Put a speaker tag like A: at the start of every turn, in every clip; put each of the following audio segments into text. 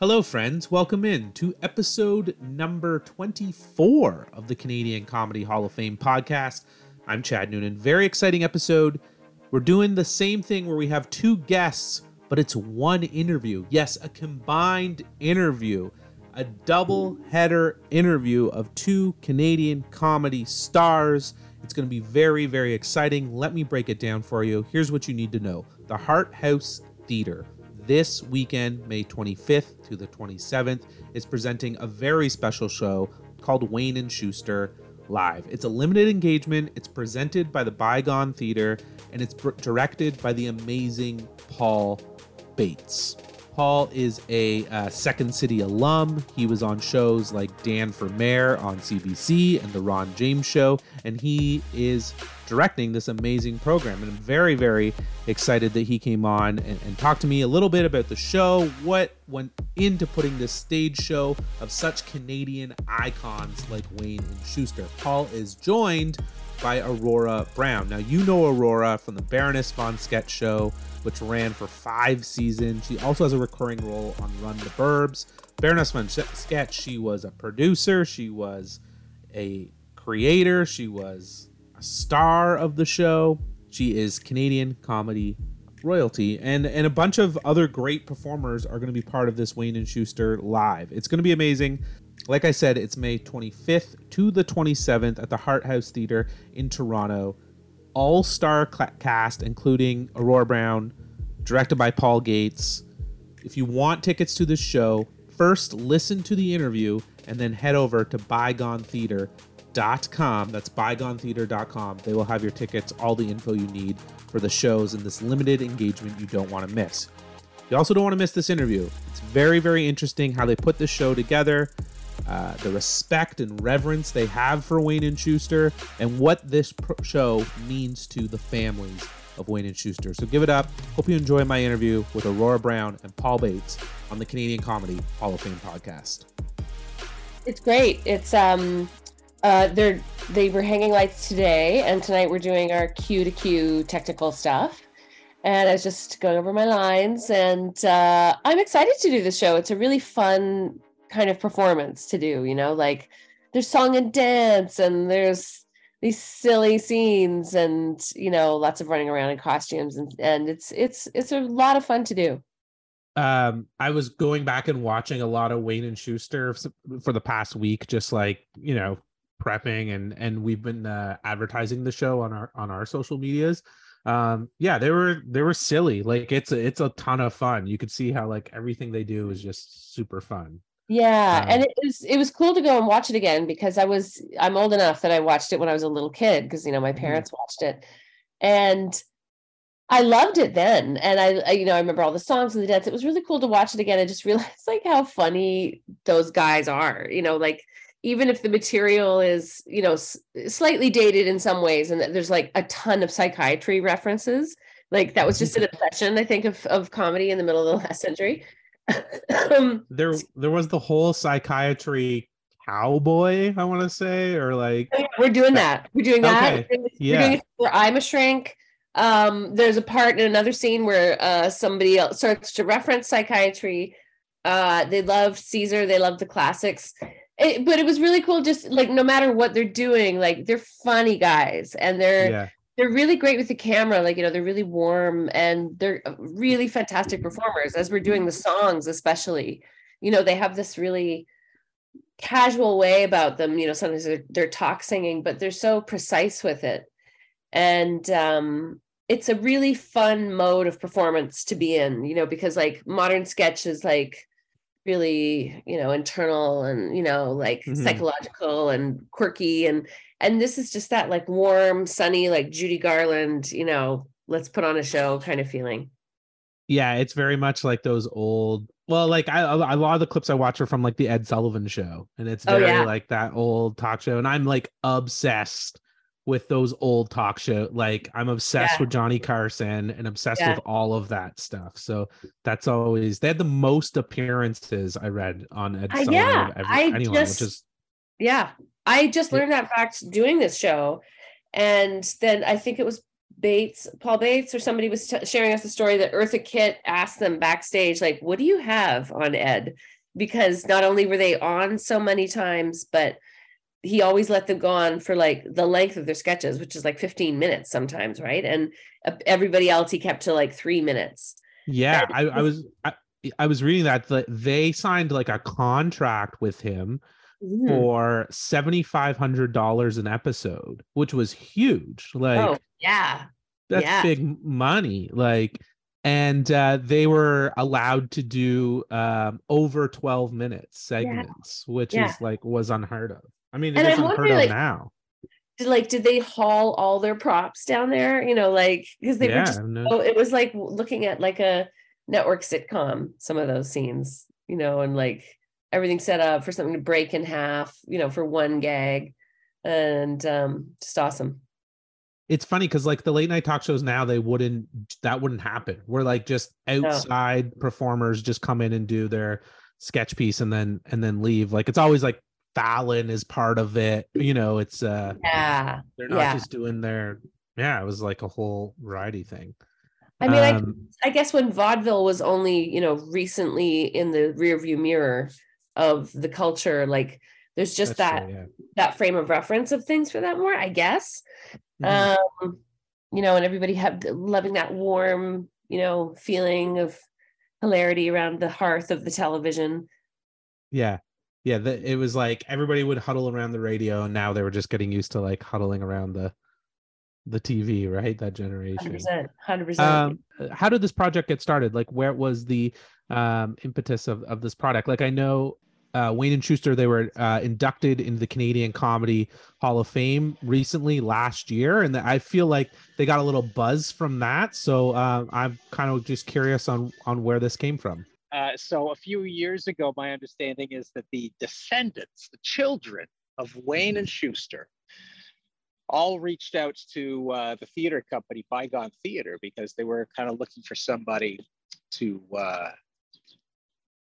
A: Hello, friends. Welcome in to episode number 24 of the Canadian Comedy Hall of Fame podcast. I'm Chad Noonan. Very exciting episode. We're doing the same thing where we have two guests, but it's one interview. Yes, a combined interview, a double header interview of two Canadian comedy stars. It's going to be very, very exciting. Let me break it down for you. Here's what you need to know the Hart House Theater this weekend, May 25th to the 27th, is presenting a very special show called Wayne and Shuster Live. It's a limited engagement. It's presented by the Bygone Theater and it's directed by the amazing Paul Bates. Paul is a uh, Second City alum. He was on shows like Dan for Mayor on CBC and The Ron James Show, and he is directing this amazing program. And I'm very, very excited that he came on and, and talked to me a little bit about the show, what went into putting this stage show of such Canadian icons like Wayne and Shuster. Paul is joined by Aurora Browne. Now, you know Aurora from the Baroness von Sketch Show, which ran for five seasons. She also has a recurring role on Run the Burbs. Baroness von Sketch, she was a producer, she was a creator, she was a star of the show. She is Canadian comedy royalty and and a bunch of other great performers are going to be part of this Wayne and Shuster live. It's going to be amazing. Like I said, it's May 25th to the 27th at the Hart House Theater in Toronto. All star cast, including Aurora Browne, directed by Paul Bates. If you want tickets to this show, first listen to the interview and then head over to bygonetheater.com. That's bygonetheater.com. They will have your tickets, all the info you need for the shows and this limited engagement you don't want to miss. You also don't want to miss this interview. It's very, very interesting how they put this show together uh, the respect and reverence they have for Wayne and Shuster, and what this show means to the families of Wayne and Shuster. So give it up. Hope you enjoy my interview with Aurora Browne and Paul Bates on the Canadian Comedy Hall of Fame podcast.
B: It's great. It's um uh they're they were hanging lights today and tonight we're doing our cue to cue technical stuff. And I was just going over my lines and uh I'm excited to do the show. It's a really fun kind of performance to do you know like there's song and dance and there's these silly scenes and you know lots of running around in costumes and and it's it's it's a lot of fun to do.
A: Um i was going back and watching a lot of wayne and shuster for the past week just like you know prepping and and we've been uh, advertising the show on our on our social medias. Um yeah they were they were silly. Like it's a, it's a ton of fun. You could see how like everything they do is just super fun
B: yeah, um, and it was it was cool to go and watch it again because I was I'm old enough that I watched it when I was a little kid because you know my mm-hmm. parents watched it, and I loved it then. And I, I, you know I remember all the songs and the dance. It was really cool to watch it again and just realize like how funny those guys are. You know, like even if the material is you know s- slightly dated in some ways, and there's like a ton of psychiatry references. Like that was just an obsession I think of of comedy in the middle of the last century
A: there there was the whole psychiatry cowboy i want to say or like
B: oh, we're doing that. We're doing that. Okay. we're yeah. doing where i'm a shrink. Um there's a part in another scene where uh somebody else starts to reference psychiatry. Uh they love caesar. They love the classics. It, but it was really cool just like no matter what they're doing like they're funny guys and they're yeah they're really great with the camera like you know they're really warm and they're uh, really fantastic performers as we're doing the songs especially. You know they have this really casual way about them you know sometimes they're, they're talk singing but they're so precise with it. And um it's a really fun mode of performance to be in you know because like modern sketch is like really you know internal and you know like mm-hmm. psychological and quirky and and this is just that like warm sunny like judy garland you know let's put on a show kind of feeling
A: yeah it's very much like those old well like I, a lot of the clips i watch are from like the ed sullivan show and it's oh, very oh, yeah. like that old talk show and i'm like obsessed with those old talk show. Like I'm obsessed yeah. with Johnny Carson and obsessed yeah. with all of that stuff. So that's always they had the most appearances I read on Ed uh, yeah,
B: every, I anyone, just, which is yeah. I just learned that fact doing this show. And then I think it was Bates, Paul Bates, or somebody was t- sharing us a story that Eartha Kitt asked them backstage, like, "What do you have on Ed?" Because not only were they on so many times, but he always let them go on for like the length of their sketches, which is like 15 minutes sometimes, right? And everybody else he kept to like three minutes.
A: Yeah, I, I, was I, I, was reading that they signed like a contract with him mm. for seventy five hundred dollars an episode, which was huge. Like, oh,
B: yeah,
A: that's
B: yeah.
A: big money. Like, and uh, they were allowed to do um, over twelve minute segments, yeah. which yeah. is like was unheard of. I mean, it and unheard of like, now.
B: Did, like, did they haul all their props down there? You know, like because they yeah, were just. No. Oh, it was like looking at like a network sitcom. Some of those scenes, you know, and like everything set up for something to break in half, you know, for one gag, and um, just awesome.
A: It's funny because like the late night talk shows now, they wouldn't that wouldn't happen. We're like just outside no. performers just come in and do their sketch piece and then and then leave. Like it's always like Fallon is part of it. You know, it's uh
B: yeah,
A: they're not
B: yeah.
A: just doing their yeah, it was like a whole variety thing.
B: I mean, um, I, I guess when vaudeville was only, you know, recently in the rearview mirror of the culture, like there's just that true, yeah. that frame of reference of things for that more, I guess. Mm-hmm. Um, you know, and everybody have loving that warm, you know, feeling of hilarity around the hearth of the television.
A: Yeah. Yeah, the, it was like everybody would huddle around the radio, and now they were just getting used to like huddling around the the TV, right? That generation.
B: 100%. 100%. Um,
A: how did this project get started? Like, where was the um, impetus of, of this product? Like, I know uh, Wayne and Shuster, they were uh, inducted into the Canadian Comedy Hall of Fame recently last year. And I feel like they got a little buzz from that. So uh, I'm kind of just curious on, on where this came from.
C: Uh, so a few years ago, my understanding is that the descendants, the children of Wayne and Shuster, all reached out to uh, the theater company Bygone Theater because they were kind of looking for somebody to uh,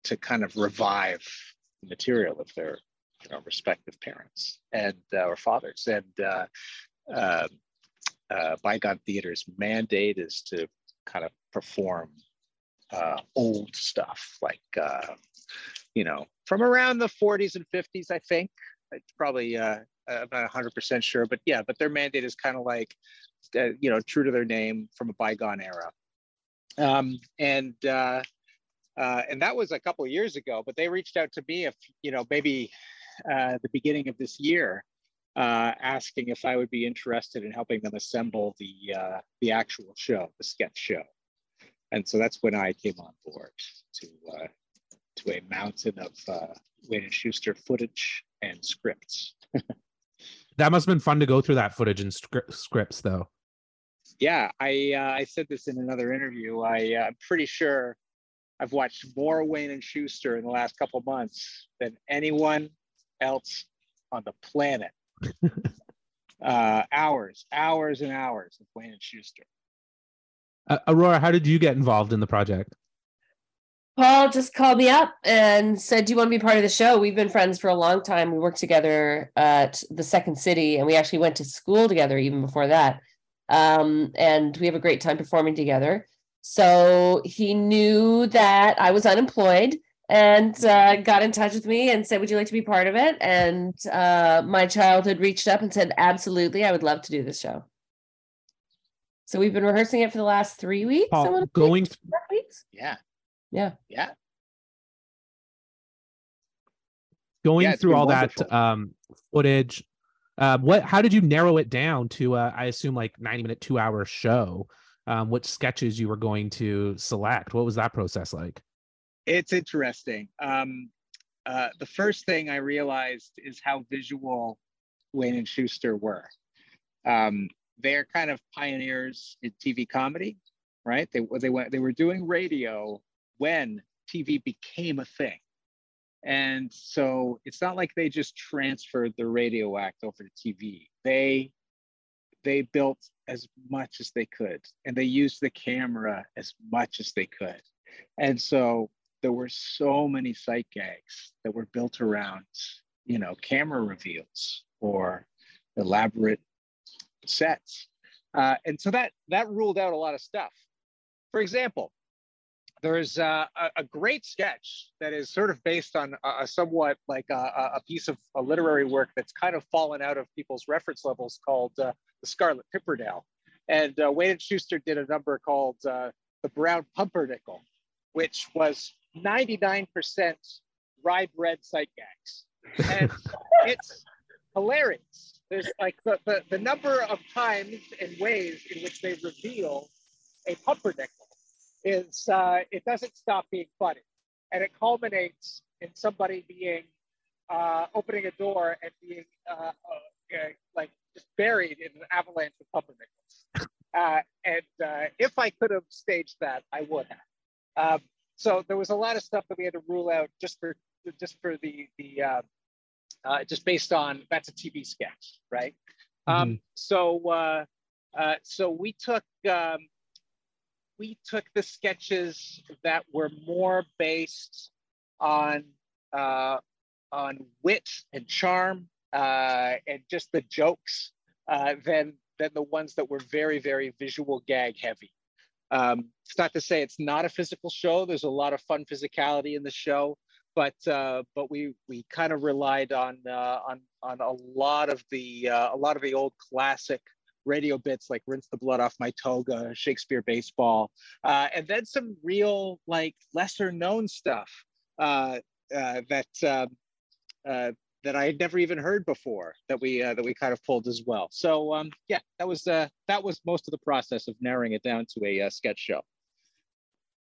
C: to kind of revive the material of their you know, respective parents and uh, or fathers. And uh, um, uh, Bygone Theater's mandate is to kind of perform uh, old stuff like you know from around the 40s and 50s, I think. It's probably not 100% sure, but yeah, but their mandate is kind of like, uh, you know, true to their name from a bygone era. Um, and uh, uh, and that was a couple of years ago, but they reached out to me if, you know, maybe uh, the beginning of this year, uh, asking if I would be interested in helping them assemble the uh, the actual show, the sketch show. And so that's when I came on board to uh, to a mountain of uh, Wayne and Shuster footage and scripts.
A: That must have been fun to go through that footage and scripts, though.
C: Yeah, I uh, I said this in another interview. I uh, I'm pretty sure I've watched more Wayne and Shuster in the last couple months than anyone else on the planet. uh, hours, hours, and hours of Wayne and Shuster.
A: Uh, Aurora, how did you get involved in the project?
B: Paul just called me up and said, Do you want to be part of the show? We've been friends for a long time. We worked together at the Second City and we actually went to school together even before that. Um, and we have a great time performing together. So he knew that I was unemployed and uh, got in touch with me and said, Would you like to be part of it? And uh, my childhood reached up and said, Absolutely, I would love to do this show. So we've been rehearsing it for the last three weeks.
A: Paul, going,
C: weeks? Yeah.
B: Yeah.
C: Yeah.
A: Going yeah, through all wonderful. that um, footage, uh, what? How did you narrow it down to? Uh, I assume like ninety minute, two hour show. Um, what sketches you were going to select? What was that process like?
C: It's interesting. Um, uh, the first thing I realized is how visual Wayne and Shuster were. Um, they're kind of pioneers in TV comedy, right? They they went they were doing radio when TV became a thing. And so it's not like they just transferred the radio act over to TV. They they built as much as they could and they used the camera as much as they could. And so there were so many sight gags that were built around, you know, camera reveals or elaborate sets Uh, and so that that ruled out a lot of stuff. For example, there's uh, a, a, great sketch that is sort of based on a, a somewhat like a, a, piece of a literary work that's kind of fallen out of people's reference levels called uh, the Scarlet Pimpernel. And uh, Wayne and Shuster did a number called uh, the Brown Pumpernickel, which was 99% rye bread sight gags. And it's hilarious. There's like the, the, the number of times and ways in which they reveal a pumpernickel is uh, it doesn't stop being funny, and it culminates in somebody being uh, opening a door and being uh, uh like just buried in an avalanche of pumpernickels. Uh, and uh, if I could have staged that, I would have. Um, so there was a lot of stuff that we had to rule out just for just for the the just based on that's a TV sketch, right? Um, mm-hmm. Um, so so we took um, we took the sketches that were more based on uh, on wit and charm uh, and just the jokes uh, than than the ones that were very very visual gag heavy. Um, it's not to say it's not a physical show. There's a lot of fun physicality in the show, but uh, but we we kind of relied on uh, on on a lot of the uh, a lot of the old classic radio bits like rinse the blood off my toga shakespeare baseball uh, and then some real like lesser known stuff uh, uh, that um, that I had never even heard before that we that we kind of pulled as well. So um, yeah, that was that was most of the process of narrowing it down to a sketch show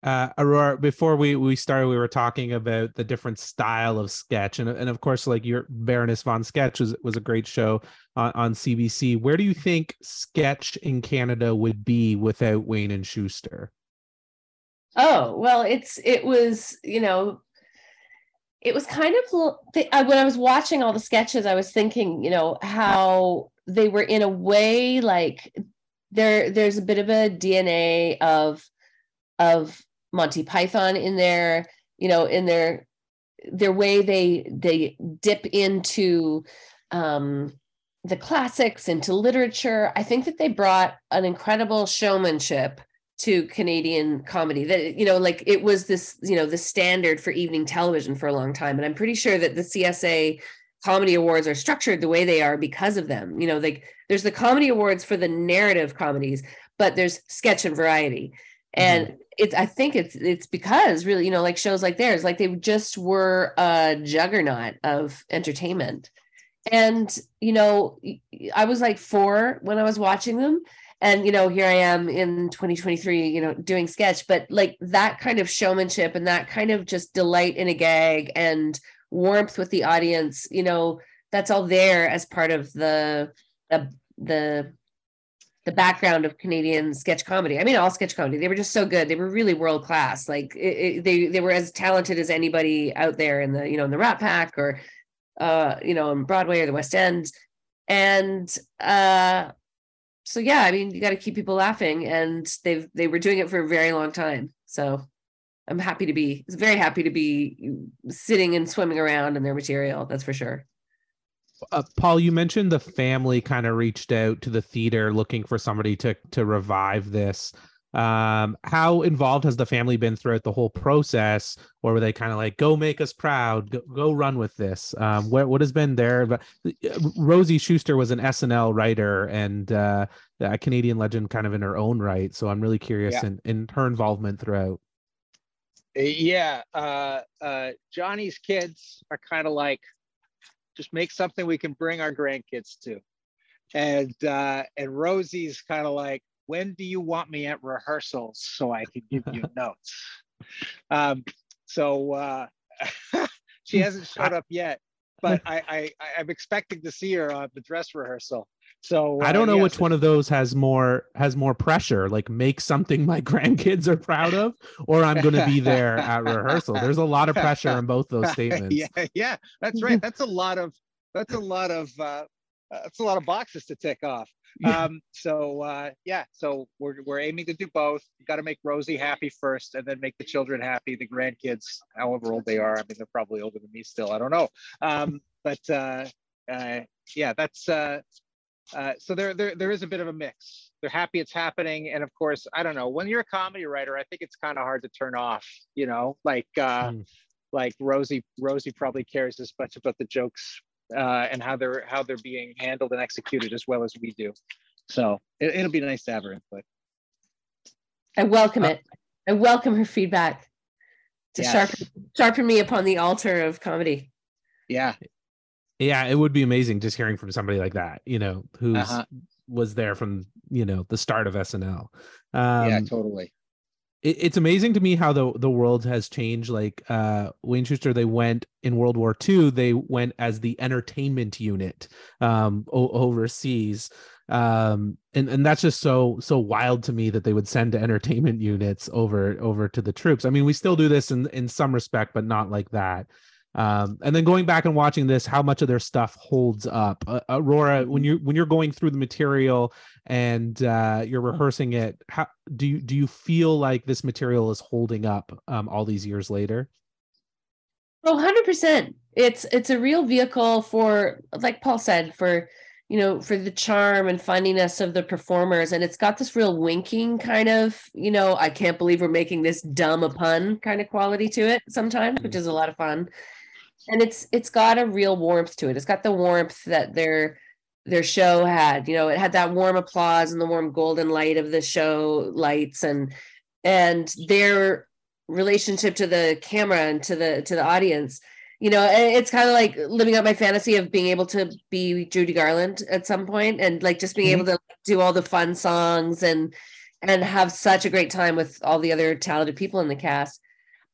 A: uh, Aurora, before we we started, we were talking about the different style of sketch, and and of course, like your Baroness von Sketch was was a great show on, on CBC. Where do you think sketch in Canada would be without Wayne and Shuster?
B: Oh well, it's it was you know, it was kind of when I was watching all the sketches, I was thinking you know how they were in a way like there there's a bit of a DNA of of Monty Python in there, you know, in their their way they they dip into um, the classics, into literature. I think that they brought an incredible showmanship to Canadian comedy. That you know, like it was this, you know, the standard for evening television for a long time. And I'm pretty sure that the CSA comedy awards are structured the way they are because of them. You know, like there's the comedy awards for the narrative comedies, but there's sketch and variety. And mm-hmm it's i think it's it's because really you know like shows like theirs like they just were a juggernaut of entertainment. And you know i was like four when i was watching them. And you know here i am in 2023 you know doing sketch but like that kind of showmanship and that kind of just delight in a gag and warmth with the audience you know that's all there as part of the the the the background of Canadian sketch comedy. I mean, all sketch comedy. They were just so good. They were really world class. Like it, it, they they were as talented as anybody out there in the you know in the Rat Pack or uh you know in Broadway or the West End. And uh so yeah, I mean, you got to keep people laughing, and they've they were doing it for a very long time. So I'm happy to be very happy to be sitting and swimming around in their material. That's for sure
A: uh, Paul, you mentioned the family kind of reached out to the theater looking for somebody to to revive this. Um, how involved has the family been throughout the whole process, or were they kind of like, "Go make us proud, go, go run with this"? Um, what what has been there? But uh, Rosie Shuster was an SNL writer and uh, a Canadian legend, kind of in her own right. So I'm really curious yeah. in in her involvement throughout.
C: Yeah, uh, uh, Johnny's kids are kind of like just make something we can bring our grandkids to. And uh, and Rosie's kind of like, when do you want me at rehearsals so I can give you notes? Um, so uh, she hasn't showed up yet, but I, I I'm expecting to see her at the dress rehearsal. So
A: uh, I don't know which one of those has more has more pressure, like make something my grandkids are proud of, or I'm going to be there at rehearsal. There's a lot of pressure on both those statements.
C: yeah, yeah, that's right. That's a lot of that's a lot of uh, that's a lot of boxes to tick off. Um, so uh, yeah, so we're we're aiming to do both. You got to make Rosie happy first, and then make the children happy. The grandkids, however old they are, I mean, they're probably older than me still. I don't know. Um, but uh, uh, yeah, that's uh, uh, so there, there, there is a bit of a mix. they're happy it's happening. And of course, I don't know, when you're a comedy writer, I think it's kind of hard to turn off, you know, like uh mm. like Rosie, Rosie probably cares as much about the jokes uh and how they're how they're being handled and executed as well as we do. So it, will be nice to have her input.
B: I welcome uh, it. I welcome her feedback to yes. sharpen sharpen me upon the altar of comedy.
C: Yeah.
A: Yeah, it would be amazing just hearing from somebody like that, you know, who's uh-huh. was there from, you know, the start of SNL.
C: Um, yeah, totally.
A: It, it's amazing to me how the the world has changed. Like uh Wayne Shuster, they went in World War II, they went as the entertainment unit um o- overseas um and and that's just so so wild to me that they would send entertainment units over over to the troops i mean we still do this in in some respect but not like that um and then going back and watching this how much of their stuff holds up. Uh, aurora when you when you're going through the material and uh you're rehearsing it how do you do you feel like this material is holding up um all these years later?
B: Oh 100% it's it's a real vehicle for like paul said for you know, for the charm and funniness of the performers. And it's got this real winking kind of, you know, I can't believe we're making this dumb a pun kind of quality to it sometimes, which is a lot of fun. And it's it's got a real warmth to it. It's got the warmth that their their show had. You know, it had that warm applause and the warm golden light of the show lights and and their relationship to the camera and to the to the audience you know, it's kind of like living out my fantasy of being able to be Judy Garland at some point and like just being mm-hmm. able to do all the fun songs and and have such a great time with all the other talented people in the cast.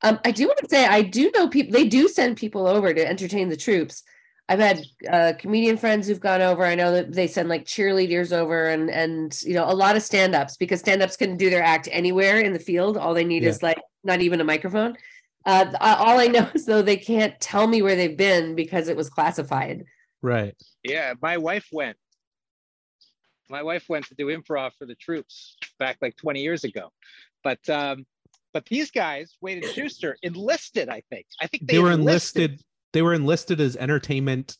B: Um, I do want to say I do know people they do send people over to entertain the troops. I've had uh, comedian friends who've gone over. I know that they send like cheerleaders over and and you know a lot of stand-ups because stand-ups can do their act anywhere in the field. All they need yeah. is like not even a microphone. Uh, all I know is though they can't tell me where they've been because it was classified.
A: Right.
C: Yeah, my wife went. My wife went to do improv for the troops back like 20 years ago, but um, but these guys, Wayne and Shuster, enlisted. I think. I think
A: they, they were enlisted. enlisted. They were enlisted as entertainment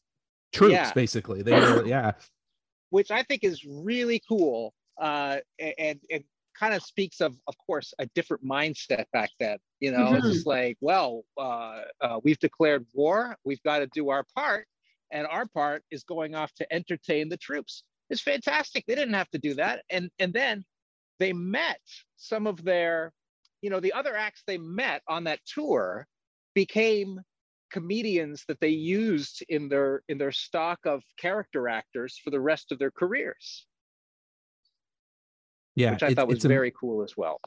A: troops, yeah. basically. They were, yeah.
C: Which I think is really cool. Uh, and and kind of speaks of, of course, a different mindset back then. You know, mm-hmm. it's like, well, uh, uh, we've declared war, we've got to do our part, and our part is going off to entertain the troops. It's fantastic. They didn't have to do that, and and then they met some of their, you know, the other acts they met on that tour became comedians that they used in their in their stock of character actors for the rest of their careers.
A: Yeah
C: which i thought was very cool as well.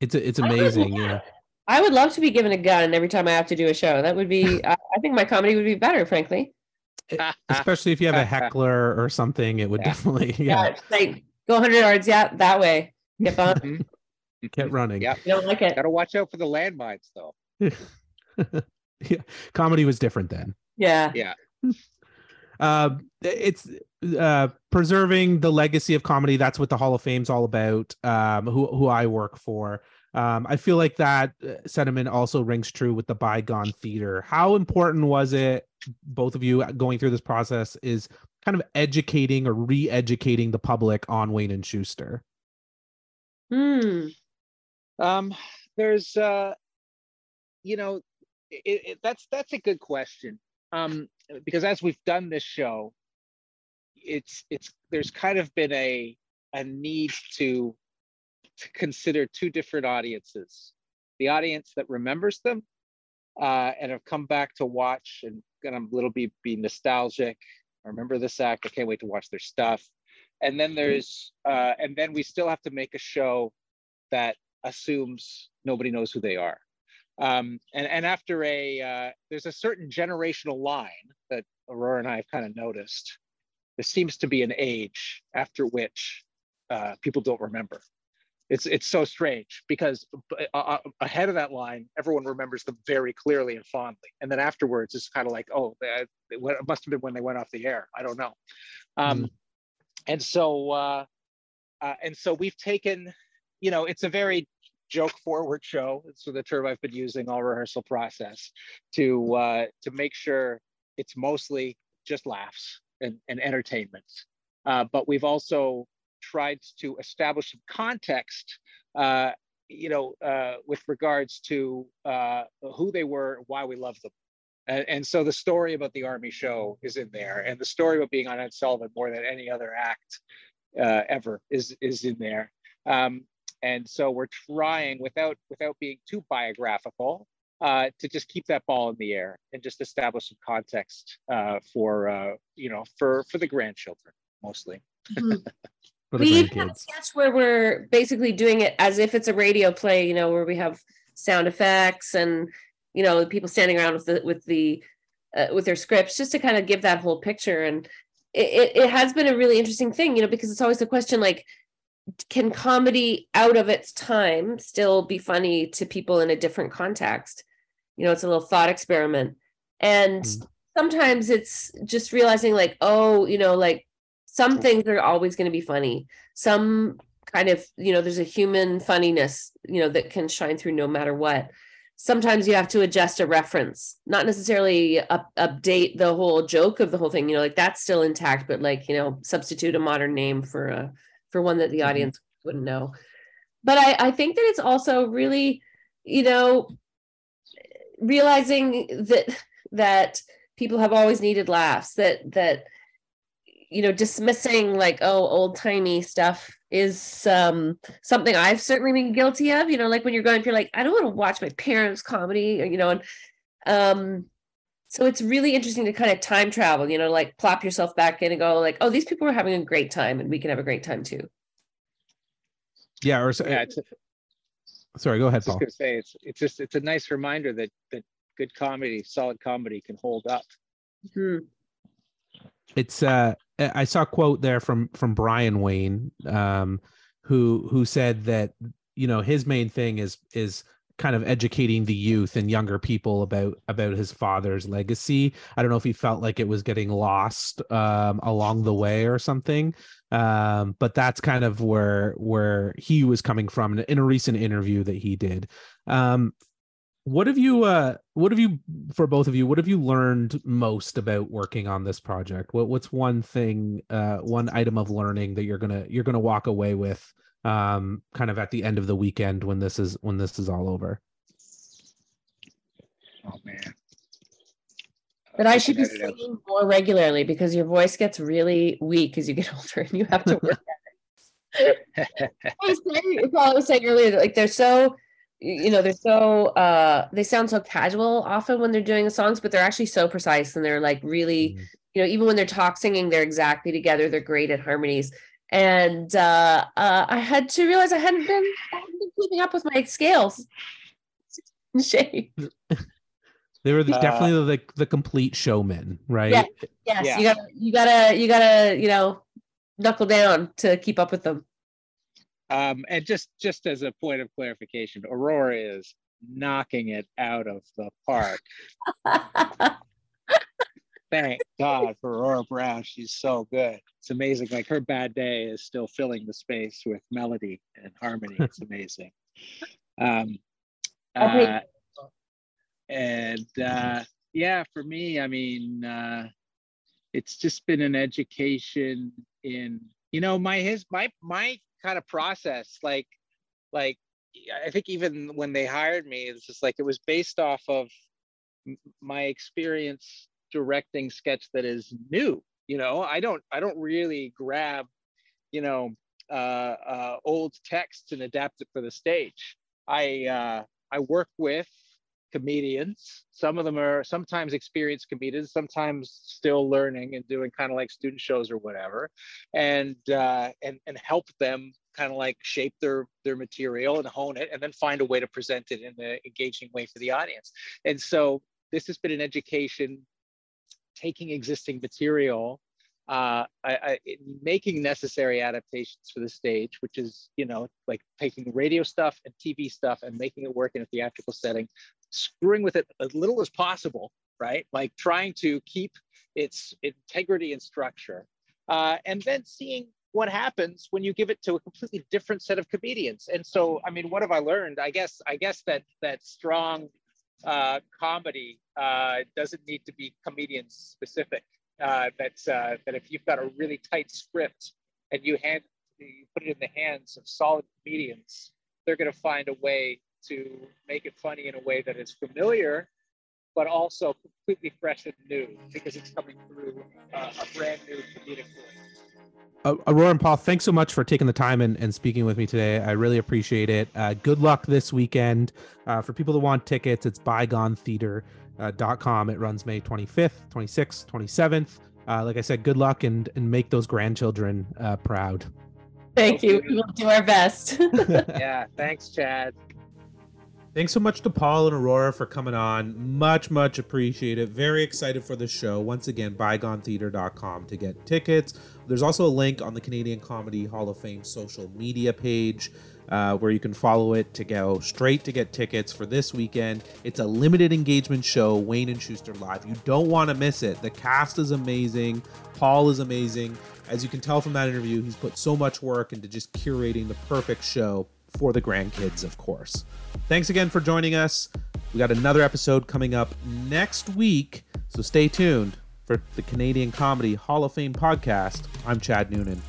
A: it's it's amazing yeah.
B: I would love to be given a gun every time i have to do a show. That would be I, uh, I, think my comedy would be better frankly.
A: Eh, especially if you have a heckler or something it would yeah. definitely yeah, yeah
B: like go 100 yards yeah that way. Get on mm-hmm.
A: get running
C: yeah
B: you don't like it
C: gotta watch out for the landmines though
A: yeah comedy was different then
B: yeah
C: yeah
A: uh, it's uh, preserving the legacy of comedy. That's what the Hall of Fame's all about. Um, who who I work for. Um, I feel like that uh, sentiment also rings true with the bygone theater. How important was it, both of you uh, going through this process, is kind of educating or re-educating the public on Wayne and Shuster?
B: Hmm.
C: Um, there's, uh, you know, it, it, that's that's a good question um, because as we've done this show, it's it's there's kind of been a a need to to consider two different audiences: the audience that remembers them uh, and have come back to watch and gonna a little be be nostalgic. I remember this act. I can't wait to watch their stuff. And then there's uh, and then we still have to make a show that assumes nobody knows who they are. Um, and, and after a, uh, there's a certain generational line that Aurora and I have kind of noticed. There seems to be an age after which uh, people don't remember. It's, it's so strange because uh, uh, ahead of that line, everyone remembers them very clearly and fondly. And then afterwards, it's kind of like, oh, it must have been when they went off the air. I don't know. Um, mm. And so, uh, uh, and so we've taken, you know, it's a very joke forward show. It's the term I've been using all rehearsal process to uh, to make sure it's mostly just laughs and, and entertainment. Uh, but we've also tried to establish some context, uh, you know, uh, with regards to uh, who they were, why we love them. And, and, so the story about the army show is in there, and the story about being on Ed Sullivan more than any other act uh, ever is is in there. Um, and so we're trying, without without being too biographical, uh, to just keep that ball in the air and just establish some context uh, for uh, you know for for the grandchildren mostly. Mm-hmm.
B: we even have a sketch where we're basically doing it as if it's a radio play, you know, where we have sound effects and you know people standing around with the with the uh, with their scripts just to kind of give that whole picture and it, it has been a really interesting thing you know because it's always the question like can comedy out of its time still be funny to people in a different context? You know it's a little thought experiment. And mm. sometimes it's just realizing like oh you know like some things are always going to be funny. Some kind of you know there's a human funniness you know that can shine through no matter what. Sometimes you have to adjust a reference not necessarily up, update the whole joke of the whole thing you know like that's still intact but like you know substitute a modern name for a for one that the mm-hmm. audience wouldn't know but i i think that it's also really you know realizing that that people have always needed laughs that that you know dismissing like oh old timey stuff is um, something I've certainly been guilty of. You know, like when you're going, you're like, I don't want to watch my parents' comedy, or, you know, and um, so it's really interesting to kind of time travel. You know, like plop yourself back in and go, like, oh, these people are having a great time, and we can have a great time too.
A: Yeah. Or so, yeah, it's a, sorry, go ahead,
C: I was going to say it's it's just it's a nice reminder that that good comedy, solid comedy, can hold up. Mm-hmm
A: it's uh I saw a quote there from from Brian Wayne um who who said that you know his main thing is is kind of educating the youth and younger people about about his father's legacy. I don't know if he felt like it was getting lost um, along the way or something, um, but that's kind of where where he was coming from in a recent interview that he did. Um, what have you uh what have you for both of you what have you learned most about working on this project what what's one thing uh one item of learning that you're gonna you're gonna walk away with um kind of at the end of the weekend when this is when this is all over
C: oh man
B: that I should be singing more regularly because your voice gets really weak as you get older and you have to work at it. I was saying, I was saying earlier, like they're so you know they're so uh they sound so casual often when they're doing the songs but they're actually so precise and they're like really mm-hmm. you know even when they're talk singing they're exactly together they're great at harmonies and uh, uh i had to realize i hadn't been, I hadn't been keeping up with my scales. Shape
A: they were the, uh, definitely the the complete showmen right?
B: Yeah, yes yeah. you gotta you gotta you gotta you know knuckle down to keep up with them.
C: Um, and just just as a point of clarification, Aurora is knocking it out of the park. Thank God for Aurora Browne. She's so good. It's amazing. Like her bad day is still filling the space with melody and harmony. It's amazing. Um, uh, and uh, yeah, for me, I mean, uh, it's just been an education in you know my his my my kind of process like like i think even when they hired me it's just like it was based off of my experience directing sketch that is new you know i don't i don't really grab you know uh, uh, old texts and adapt it for the stage i uh, i work with comedians. Some of them are sometimes experienced comedians, sometimes still learning and doing kind of like student shows or whatever, and uh, and and help them kind of like shape their their material and hone it, and then find a way to present it in an engaging way for the audience. And so this has been an education, taking existing material uh, I, I, making necessary adaptations for the stage, which is, you know, like taking radio stuff and TV stuff and making it work in a theatrical setting, screwing with it as little as possible, right? Like trying to keep its integrity and structure. Uh, and then seeing what happens when you give it to a completely different set of comedians. And so, I mean, what have I learned? I guess, I guess that that strong uh, comedy uh, it doesn't need to be comedian specific. Uh, that uh, that if you've got a really tight script and you hand you put it in the hands of solid comedians, they're going to find a way to make it funny in a way that is familiar, but also completely fresh and new because it's coming through uh, a brand new comedic voice.
A: Uh, Aurora and Paul, thanks so much for taking the time and, and speaking with me today. I really appreciate it. Uh, good luck this weekend. Uh, for people that want tickets, it's bygonetheater.com. It runs May 25th, 26th, 27th. Uh, like I said, good luck and, and make those grandchildren uh, proud.
B: Thank you. We will do our best.
C: yeah, thanks, Chad.
A: Thanks so much to Paul and Aurora for coming on. Much, much appreciated. Very excited for the show. Once again, bygonetheater.com to get tickets. There's also a link on the Canadian Comedy Hall of Fame social media page uh, where you can follow it to go straight to get tickets for this weekend. It's a limited engagement show, Wayne and Shuster Live. You don't want to miss it. The cast is amazing. Paul is amazing. As you can tell from that interview, he's put so much work into just curating the perfect show for the grandkids, of course. Thanks again for joining us. We got another episode coming up next week, so stay tuned for the Canadian Comedy Hall of Fame podcast. I'm Chad Noonan.